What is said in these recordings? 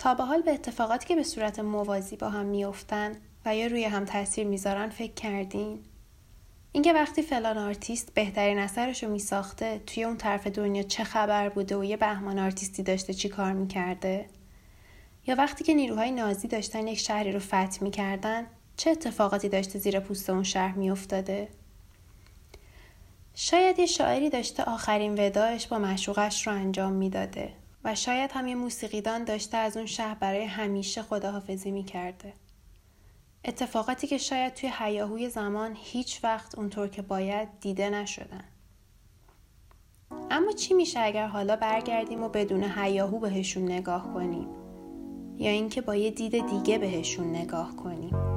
تا به حال به اتفاقاتی که به صورت موازی با هم میافتن و یا روی هم تاثیر می‌ذارن فکر کردین؟ اینکه وقتی فلان آرتیست بهترین اثرش رو میساخته توی اون طرف دنیا چه خبر بوده و یه بهمان آرتیستی داشته چی کار می‌کرده؟ یا وقتی که نیروهای نازی داشتن یک شهری رو فتح می‌کردن چه اتفاقاتی داشته زیر پوست اون شهر میافتاده؟ شاید یه شاعری داشته آخرین وداعش با معشوقش رو انجام می‌داده و شاید هم یه موسیقیدان داشته از اون شهر برای همیشه خداحافظی می‌کرده. اتفاقاتی که شاید توی حیاهوی زمان هیچ وقت اونطور که باید دیده نشدن. اما چی میشه اگر حالا برگردیم و بدون حیاهو بهشون نگاه کنیم؟ یا اینکه با یه دید دیگه بهشون نگاه کنیم؟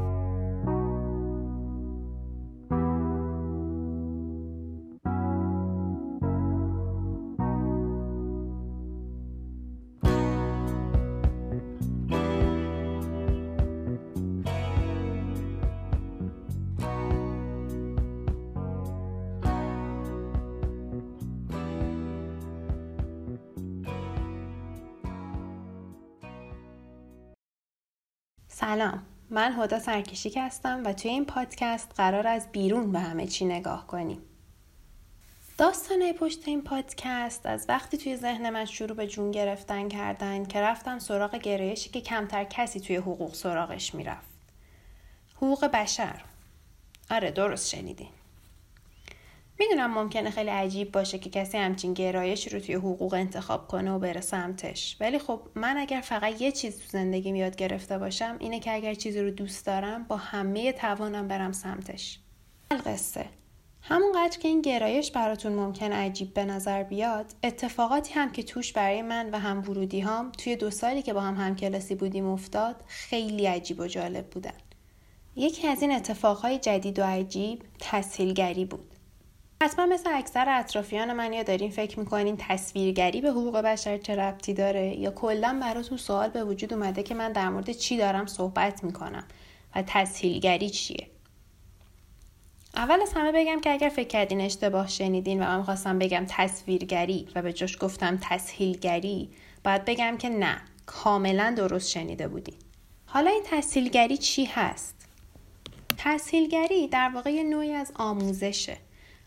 سلام. من هدا سرکشیک هستم و توی این پادکست قرار از بیرون به همه چی نگاه کنیم. داستانه پشت این پادکست از وقتی توی ذهن من شروع به جون گرفتن کردن که رفتم سراغ گرایشی که کمتر کسی توی حقوق سراغش می‌رفت. حقوق بشر. آره درست شنیدین. می‌دونم ممکنه خیلی عجیب باشه که کسی همچین گرایشی رو توی حقوق انتخاب کنه و بره سمتش. ولی خب من اگر فقط یه چیز تو زندگی یاد گرفته باشم اینه که اگر چیزی رو دوست دارم با همه توانم برم سمتش. القصه همونقدر که این گرایش براتون ممکن عجیب به نظر بیاد اتفاقاتی هم که توش برای من و هم ورودی هم توی دو سالی که با هم همکلاسی بودیم افتاد خیلی عجیب و جالب بودن. یکی از این اتفاقهای جدید و عجیب تسهیلگری بود. حتما مثل اکثر اطرافیان من یا دارین فکر می‌کنین تصویرگری به حقوق بشر چه ربطی داره؟ یا کلا براتون سوال به وجود اومده که من در مورد چی دارم صحبت می‌کنم؟ و تسهیلگری چیه؟ اول از همه بگم که اگر فکر کردین اشتباه شنیدین و من خواستم بگم تصویرگری و به جاش گفتم تسهیلگری باید بگم که نه کاملا درست شنیده بودین. حالا این تسهیلگری چی هست؟ تسهیلگری در واقع نوعی از آموزشه.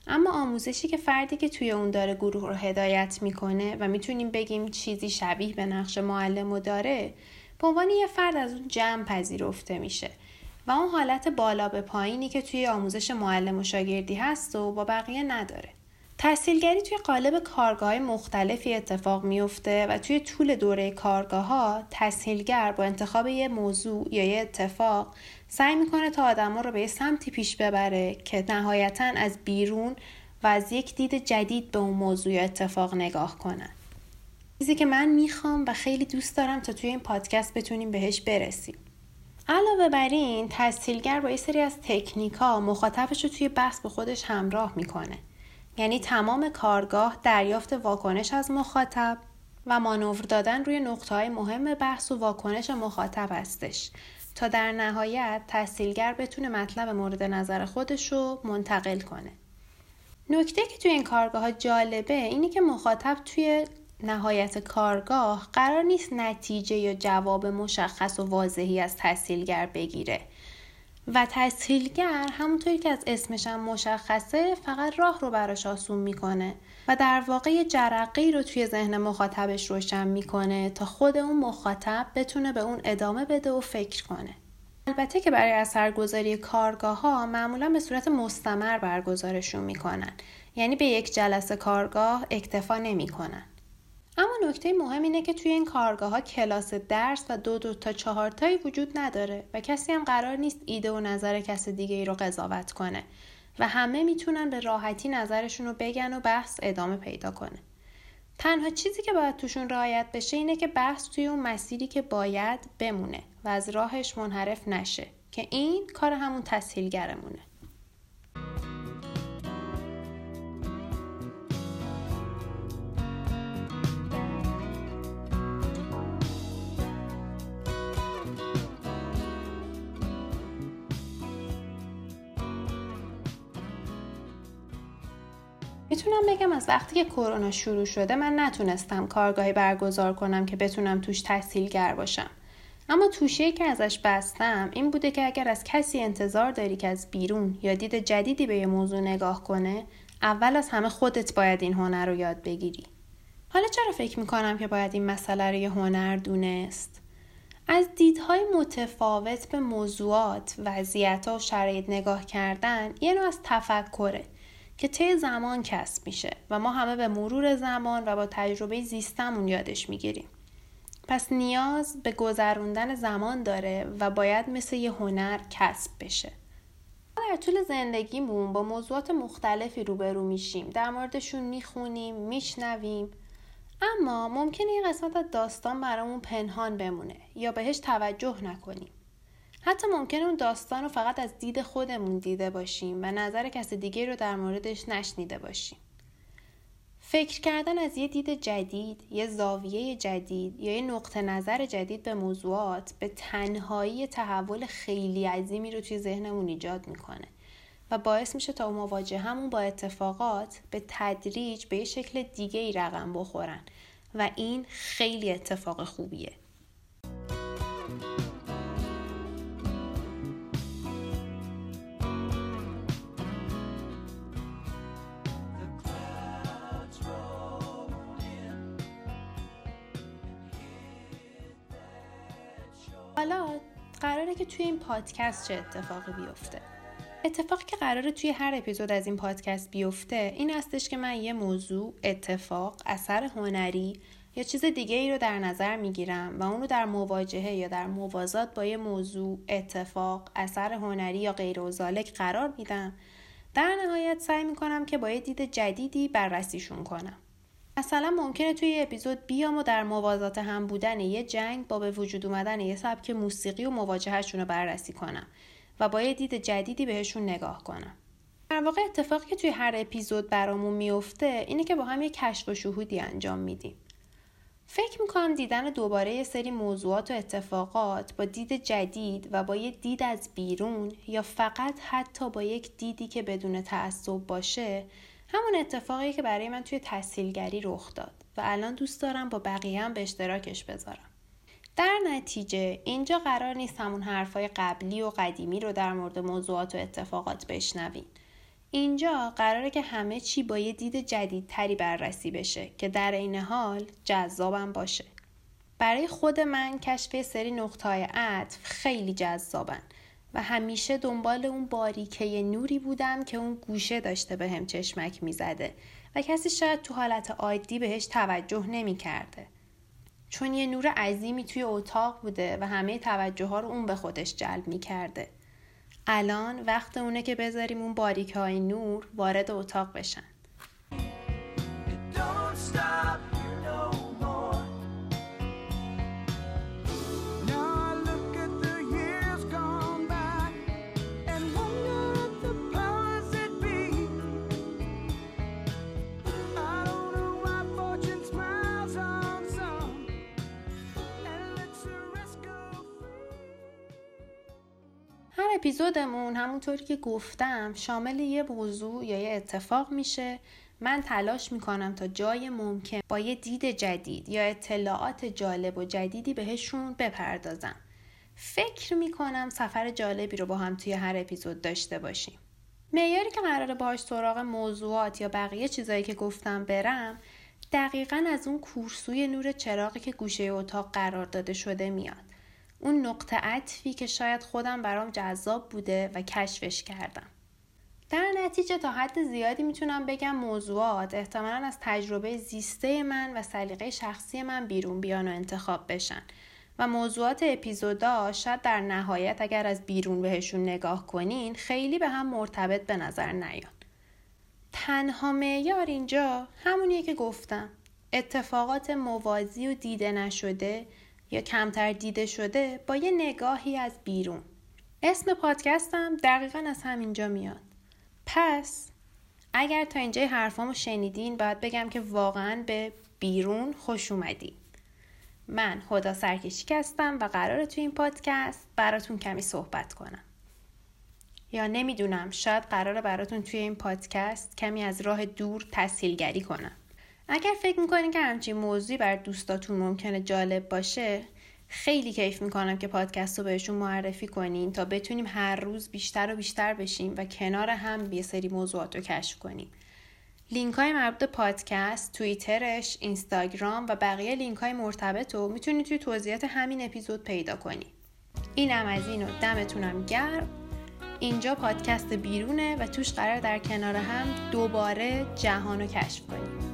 اما آموزشی که فردی که توی اون داره گروه رو هدایت می‌کنه و می‌تونیم بگیم چیزی شبیه به نقش معلم و داره به عنوان یه فرد از اون جمع پذیرفته میشه و اون حالت بالا به پایینی که توی آموزش معلم و شاگردی هست و با بقیه نداره. تحصیلگری توی قالب کارگاه های مختلفی اتفاق میفته و توی طول دوره کارگاه ها تحصیلگر با انتخاب یه موضوع یا یه اتفاق سعی می‌کنه تا آدما رو به یه سمتی پیش ببره که نهایتا از بیرون و از یک دید جدید به اون موضوع یا اتفاق نگاه کنن. چیزی که من می‌خوام و خیلی دوست دارم تا توی این پادکست بتونیم بهش برسیم. علاوه بر این تحصیلگر با یه سری از تکنیک مخاطبش رو توی بحث به خودش همراه می‌کنه. یعنی تمام کارگاه دریافت واکنش از مخاطب و مانور دادن روی نقطه مهم بحث و واکنش مخاطب هستش تا در نهایت تحصیلگر بتونه مطلب مورد نظر خودش رو منتقل کنه. نکته که توی این کارگاه ها جالبه اینه که مخاطب توی نهایت کارگاه قرار نیست نتیجه یا جواب مشخص و واضحی از تحصیلگر بگیره و تسهیلگر همونطوری که از اسمش هم مشخصه فقط راه رو براش آسون می‌کنه و در واقع یه جرقه رو توی ذهن مخاطبش روشن می‌کنه تا خود اون مخاطب بتونه به اون ادامه بده و فکر کنه. البته که برای اثرگذاری کارگاه ها معمولا به صورت مستمر برگزارشون می‌کنن. یعنی به یک جلسه کارگاه اکتفا نمی‌کنن. اما نکته مهم اینه که توی این کارگاه ها کلاس درس و دو دو تا چهار تایی وجود نداره و کسی هم قرار نیست ایده و نظر کس دیگه ای رو قضاوت کنه و همه می‌تونن به راحتی نظرشون رو بگن و بحث ادامه پیدا کنه. تنها چیزی که باید توشون رعایت بشه اینه که بحث توی اون مسیری که باید بمونه و از راهش منحرف نشه که این کار همون تسهیلگرمونه. می‌تونم بگم از وقتی که کرونا شروع شده من نتونستم کارگاهی برگزار کنم که بتونم توش تحصیلگر باشم. اما توشه که ازش بستم این بوده که اگر از کسی انتظار داری که از بیرون یا دید جدیدی به یه موضوع نگاه کنه اول از همه خودت باید این هنر رو یاد بگیری. حالا چرا فکر می‌کنم که باید این مسئله رو یه هنر دونست؟ از دیدهای متفاوت به موضوعات، وضعیت و شرایط نگاه کردن یه نوع از تفکره. که طی زمان کسب میشه و ما همه به مرور زمان و با تجربه زیستمون یادش می‌گیریم. پس نیاز به گذروندن زمان داره و باید مثل یه هنر کسب بشه. در طول زندگیمون با موضوعات مختلفی روبرو میشیم در موردشون می‌خونیم میشنویم اما ممکنه یه قسمت از داستان برامون پنهان بمونه یا بهش توجه نکنیم حتی ممکنه اون داستان رو فقط از دید خودمون دیده باشیم و نظر کس دیگه رو در موردش نشنیده باشیم فکر کردن از یه دید جدید، یه زاویه جدید یا یه نقطه نظر جدید به موضوعات به تنهایی تحول خیلی عظیمی رو توی ذهنمون ایجاد می‌کنه و باعث میشه تا مواجه همون با اتفاقات به تدریج به یه شکل دیگه ای رقم بخورن و این خیلی اتفاق خوبیه. حالا قراره که توی این پادکست چه اتفاقی بیفته اتفاقی که قراره توی هر اپیزود از این پادکست بیفته این هستش که من یه موضوع، اتفاق، اثر هنری یا چیز دیگه ای رو در نظر می‌گیرم و اون رو در مواجهه یا در موازات با یه موضوع، اتفاق، اثر هنری یا غیر ازالک قرار میدم در نهایت سعی می‌کنم که با یه دید جدیدی بررسیشون کنم. مثلا ممکنه توی یه اپیزود بیام و در موازات هم بودن یه جنگ با به وجود اومدن یه سبک موسیقی و مواجهشون رو بررسی کنم و با یه دید جدیدی بهشون نگاه کنم. در واقع اتفاقی که توی هر اپیزود برامون میفته اینه که با هم یه کشف و شهودی انجام میدیم. فکر می‌کنم دیدن دوباره یه سری موضوعات و اتفاقات با دید جدید و با یه دید از بیرون یا فقط حتی با یک دیدی که بدون تعصب باشه همون اتفاقی که برای من توی تحصیلگری رخ داد و الان دوست دارم با بقیه هم به اشتراکش بذارم. در نتیجه اینجا قرار نیست همون حرفای قبلی و قدیمی رو در مورد موضوعات و اتفاقات بشنوین. اینجا قراره که همه چی با یه دید جدیدتری بررسی بشه که در این حال جذابم باشه. برای خود من کشف سری نقطای عطف خیلی جذابن و همیشه دنبال اون باریکه نوری بودم که اون گوشه داشته به هم چشمک می‌زده و کسی شاید تو حالت عادی بهش توجه نمی‌کرده. چون یه نور عظیمی توی اتاق بوده و همه توجه ها رو اون به خودش جلب می کرده. الان وقت اونه که بذاریم اون باریک های نور وارد اتاق بشن. اپیزودمون همونطوری که گفتم شامل یه موضوع یا یه اتفاق میشه. من تلاش می‌کنم تا جای ممکن با یه دید جدید یا اطلاعات جالب و جدیدی بهشون بپردازم. فکر می‌کنم سفر جالبی رو با هم توی هر اپیزود داشته باشیم. معیاری که قراره باهاش سراغ موضوعات یا بقیه چیزایی که گفتم برم دقیقا از اون کورسوی نور چراغی که گوشه اتاق قرار داده شده میاد. اون نقطه عطفی که شاید خودم برام جذاب بوده و کشفش کردم. در نتیجه تا حد زیادی می‌تونم بگم موضوعات احتمالا از تجربه زیسته من و سلیقه شخصی من بیرون بیان و انتخاب بشن و موضوعات اپیزودا شاید در نهایت اگر از بیرون بهشون نگاه کنین خیلی به هم مرتبط به نظر نیان. تنها معیار اینجا همونیه که گفتم اتفاقات موازی و دیده نشده یا کمتر دیده شده با یه نگاهی از بیرون. اسم پادکستم دقیقا از همینجا میاد. پس اگر تا اینجای حرفامو شنیدین باید بگم که واقعا به بیرون خوش اومدین. من خدا سرکشی هستم و قراره توی این پادکست براتون کمی صحبت کنم. یا نمی‌دونم شاید قراره براتون توی این پادکست کمی از راه دور تسهیلگری کنم. اگر فکر می‌کنین که همچین موضوعی بر دوستاتون ممکنه جالب باشه خیلی کیف می‌کنم که پادکست رو بهشون معرفی کنین تا بتونیم هر روز بیشتر و بیشتر بشیم و کنار هم یه سری موضوعات رو کشف کنیم لینک های مربوط پادکست، توییترش، اینستاگرام و بقیه لینک های مرتبط رو می‌تونید توی توضیحات همین اپیزود پیدا کنید. اینم از اینو دمتونم گرم. اینجا پادکست بیرونه و توش قرار در کنار هم دوباره جهان رو کشف کنیم.